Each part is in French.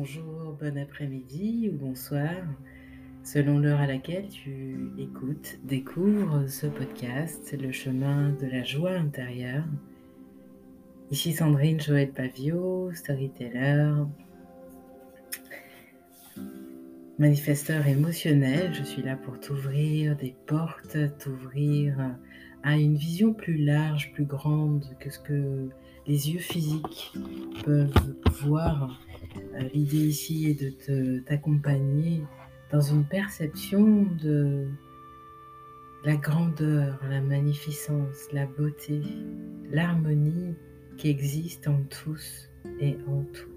bonjour, bon après-midi ou bonsoir, selon l'heure à laquelle tu écoutes, découvres ce podcast, Le chemin de la joie intérieure. Ici Sandrine Joël Pavio, storyteller, manifesteur émotionnel. Je suis là pour t'ouvrir des portes, t'ouvrir à une vision plus large, plus grande que ce que les yeux physiques peuvent voir l'idée ici est de t'accompagner dans une perception de la grandeur, la magnificence, la beauté, l'harmonie qui existe en tous et en tout.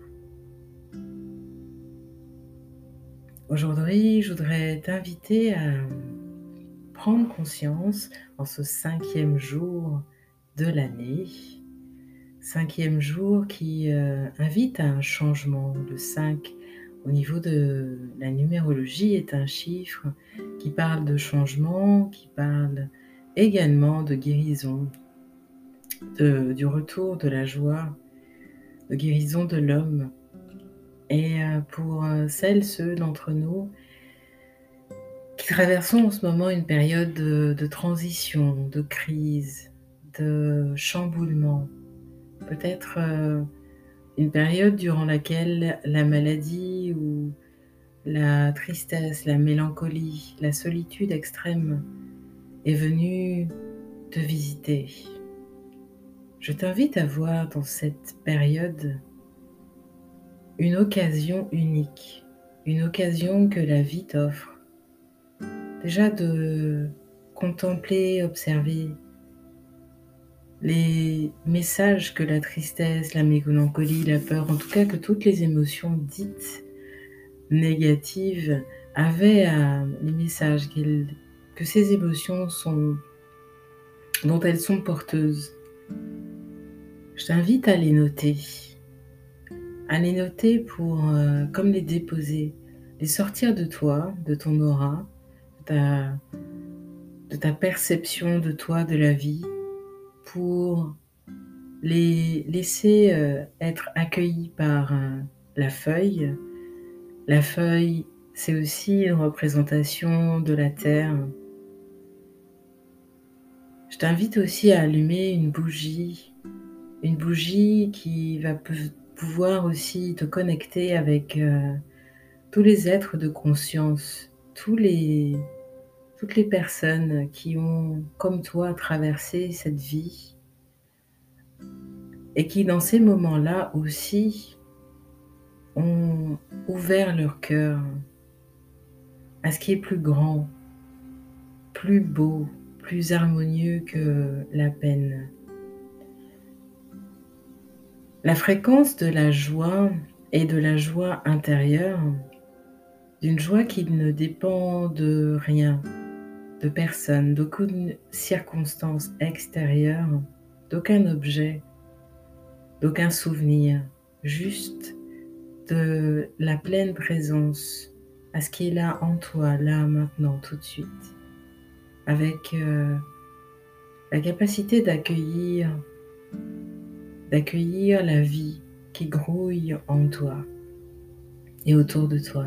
Aujourd'hui, je voudrais t'inviter à prendre conscience en ce cinquième jour de l'année cinquième jour qui euh, invite à un changement. Le 5 au niveau de la numérologie est un chiffre qui parle de changement, qui parle également de guérison, du retour de la joie, de guérison de l'homme. Et euh, pour euh, celles, ceux d'entre nous qui traversons en ce moment une période de transition, de crise, de chamboulement, peut-être euh, une période durant laquelle la maladie ou la tristesse, la mélancolie, la solitude extrême est venue te visiter. Je t'invite à voir dans cette période une occasion unique, une occasion que la vie t'offre. Déjà de contempler, observer les messages que la tristesse, la mélancolie, la peur, en tout cas que toutes les émotions dites négatives avaient les messages que ces émotions sont, dont elles sont porteuses. Je t'invite à les noter, à les noter pour euh, comme les déposer, les sortir de toi, de ton aura, de ta perception de toi, de la vie, pour les laisser euh, être accueillis par euh, la feuille. La feuille, c'est aussi une représentation de la terre. Je t'invite aussi à allumer une bougie, une bougie qui va pouvoir aussi te connecter avec euh, tous les êtres de conscience, tous les toutes les personnes qui ont, comme toi, traversé cette vie et qui, dans ces moments-là aussi, ont ouvert leur cœur à ce qui est plus grand, plus beau, plus harmonieux que la peine. La fréquence de la joie et de la joie intérieure, d'une joie qui ne dépend de rien, de personne, d'aucune circonstance extérieure, d'aucun objet, d'aucun souvenir, juste de la pleine présence à ce qui est là en toi, là, maintenant, tout de suite, avec euh, la capacité d'accueillir, d'accueillir la vie qui grouille en toi et autour de toi,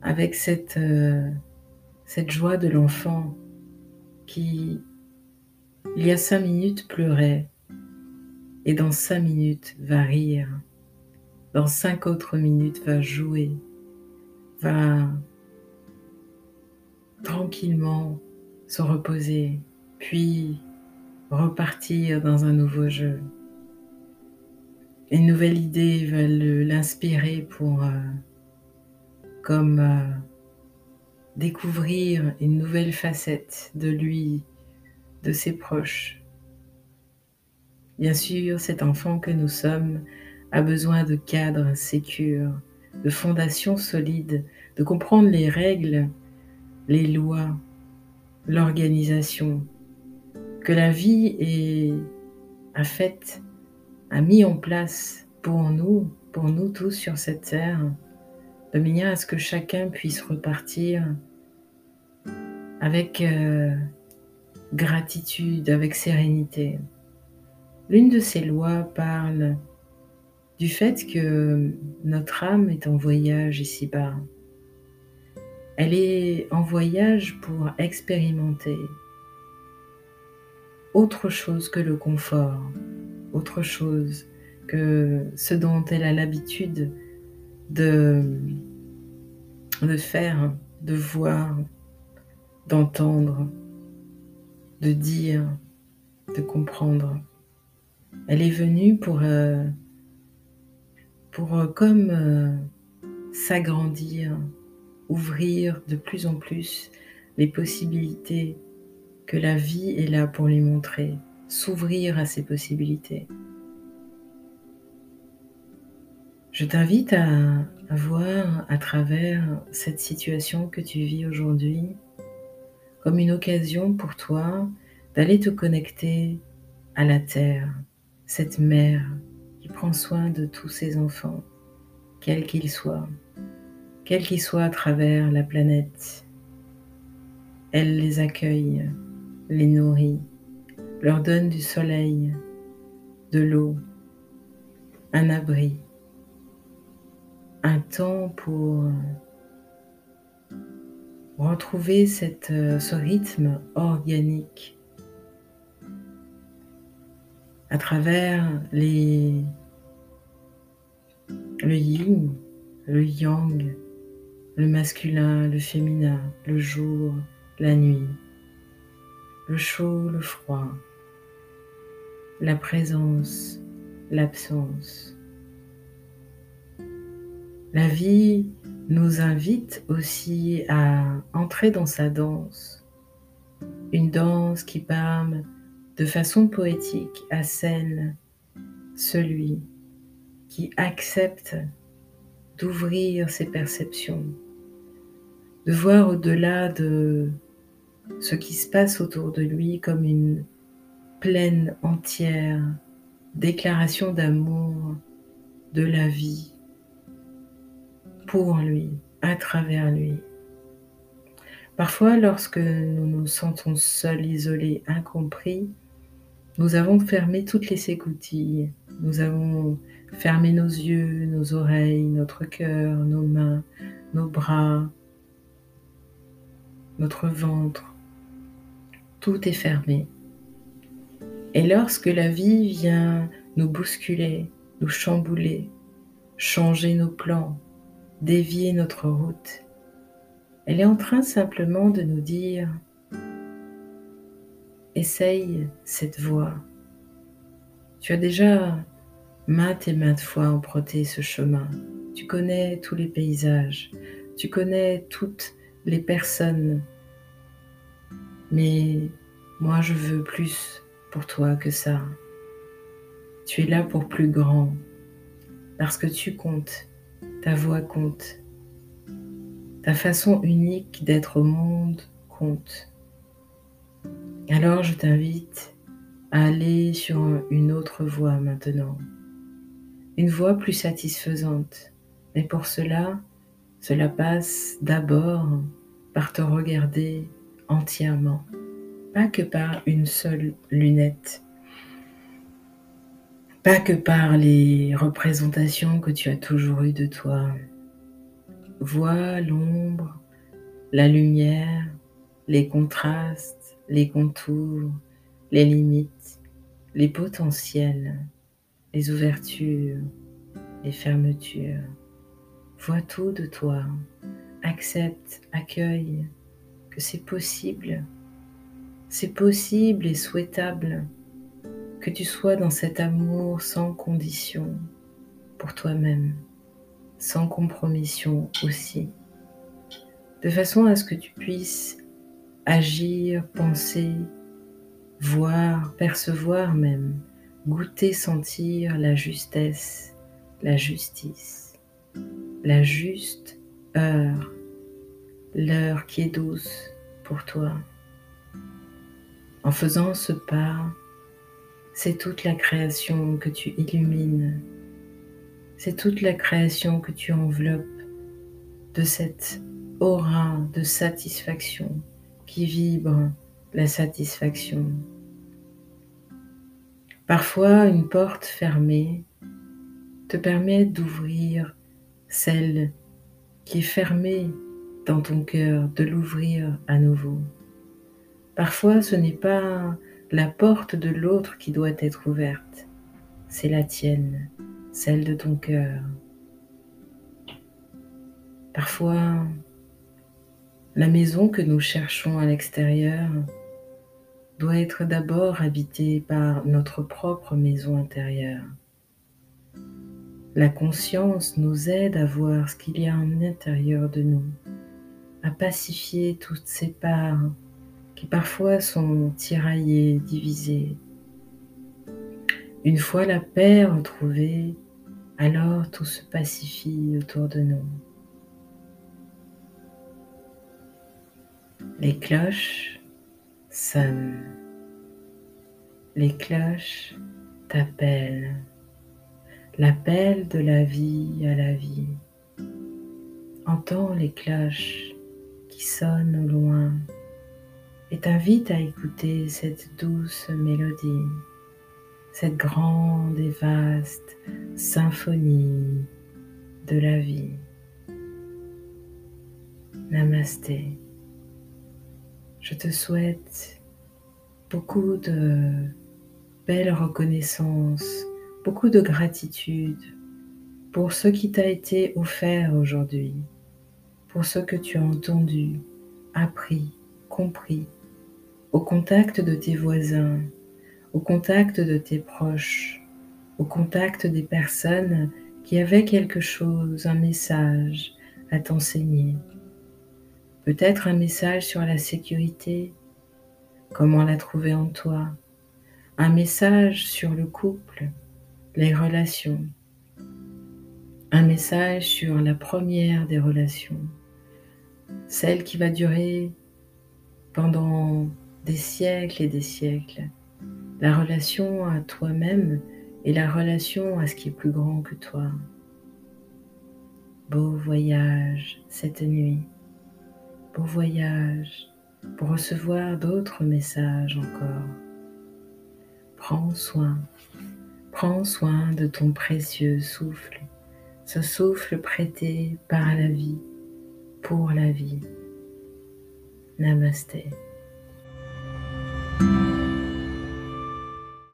avec cette euh, cette joie de l'enfant qui, il y a cinq minutes, pleurait et dans cinq minutes va rire, dans cinq autres minutes va jouer, va tranquillement se reposer, puis repartir dans un nouveau jeu. Une nouvelle idée va l'inspirer pour, euh, comme euh, découvrir une nouvelle facette de lui, de ses proches. Bien sûr, cet enfant que nous sommes a besoin de cadres sécures, de fondations solides, de comprendre les règles, les lois, l'organisation que la vie a faite, a mis en place pour nous, pour nous tous sur cette terre, de manière à ce que chacun puisse repartir avec euh, gratitude, avec sérénité. L'une de ces lois parle du fait que notre âme est en voyage ici-bas. Elle est en voyage pour expérimenter autre chose que le confort, autre chose que ce dont elle a l'habitude de, faire, de voir, d'entendre, de dire, de comprendre. Elle est venue pour, euh, euh, comme euh, s'agrandir, ouvrir de plus en plus les possibilités que la vie est là pour lui montrer, s'ouvrir à ces possibilités. Je t'invite à, voir à travers cette situation que tu vis aujourd'hui comme une occasion pour toi d'aller te connecter à la terre, cette mère qui prend soin de tous ses enfants, quels qu'ils soient, quels qu'ils soient à travers la planète. Elle les accueille, les nourrit, leur donne du soleil, de l'eau, un abri, un temps pour retrouver cette, euh, ce rythme organique à travers les, le yin, le yang, le masculin, le féminin, le jour, la nuit, le chaud, le froid, la présence, l'absence. La vie nous invite aussi à entrer dans sa danse, une danse qui parle de façon poétique à celle, celui qui accepte d'ouvrir ses perceptions, de voir au-delà de ce qui se passe autour de lui comme une pleine entière déclaration d'amour de la vie pour lui, à travers lui. Parfois, lorsque nous nous sentons seuls, isolés, incompris, nous avons fermé toutes les écoutilles, nous avons fermé nos yeux, nos oreilles, notre cœur, nos mains, nos bras, notre ventre. Tout est fermé. Et lorsque la vie vient nous bousculer, nous chambouler, changer nos plans, dévier notre route, elle est en train simplement de nous dire essaye cette voie. Tu as déjà maintes et maintes fois emprunté ce chemin. Tu connais tous les paysages, tu connais toutes les personnes. Mais moi, je veux plus pour toi que ça. Tu es là pour plus grand, parce que tu comptes, ta voix compte, ta façon unique d'être au monde compte. Alors je t'invite à aller sur une autre voie maintenant, une voie plus satisfaisante. Mais pour cela, cela passe d'abord par te regarder entièrement, pas que par une seule lunette, pas que par les représentations que tu as toujours eues de toi. Vois l'ombre, la lumière, les contrastes, les contours, les limites, les potentiels, les ouvertures, les fermetures. Vois tout de toi, accepte, accueille que c'est possible, c'est possible et souhaitable que tu sois dans cet amour sans condition pour toi-même, sans compromission aussi, de façon à ce que tu puisses agir, penser, voir, percevoir même, goûter, sentir la justesse, la justice, la juste heure, l'heure qui est douce pour toi. En faisant ce pas, c'est toute la création que tu illumines, c'est toute la création que tu enveloppes de cette aura de satisfaction qui vibre la satisfaction. Parfois, une porte fermée te permet d'ouvrir celle qui est fermée dans ton cœur, de l'ouvrir à nouveau. Parfois, ce n'est pas la porte de l'autre qui doit être ouverte, c'est la tienne, celle de ton cœur. Parfois, la maison que nous cherchons à l'extérieur doit être d'abord habitée par notre propre maison intérieure. La conscience nous aide à voir ce qu'il y a en intérieur de nous, à pacifier toutes ces parts parfois sont tiraillées, divisées. Une fois la paix retrouvée, alors tout se pacifie autour de nous. Les cloches sonnent. Les cloches t'appellent. L'appel de la vie à la vie. Entends les cloches qui sonnent au loin et t'invite à écouter cette douce mélodie, cette grande et vaste symphonie de la vie. Namasté. Je te souhaite beaucoup de belles reconnaissances, beaucoup de gratitude pour ce qui t'a été offert aujourd'hui, pour ce que tu as entendu, appris, compris, au contact de tes voisins, au contact de tes proches, au contact des personnes qui avaient quelque chose, un message à t'enseigner. Peut-être un message sur la sécurité, comment la trouver en toi, un message sur le couple, les relations, un message sur la première des relations, celle qui va durer pendant des siècles et des siècles, la relation à toi-même et la relation à ce qui est plus grand que toi. Beau voyage cette nuit beau voyage pour recevoir d'autres messages encore. Prends soin, prends soin de ton précieux souffle, ce souffle prêté par la vie, pour la vie. Namasté.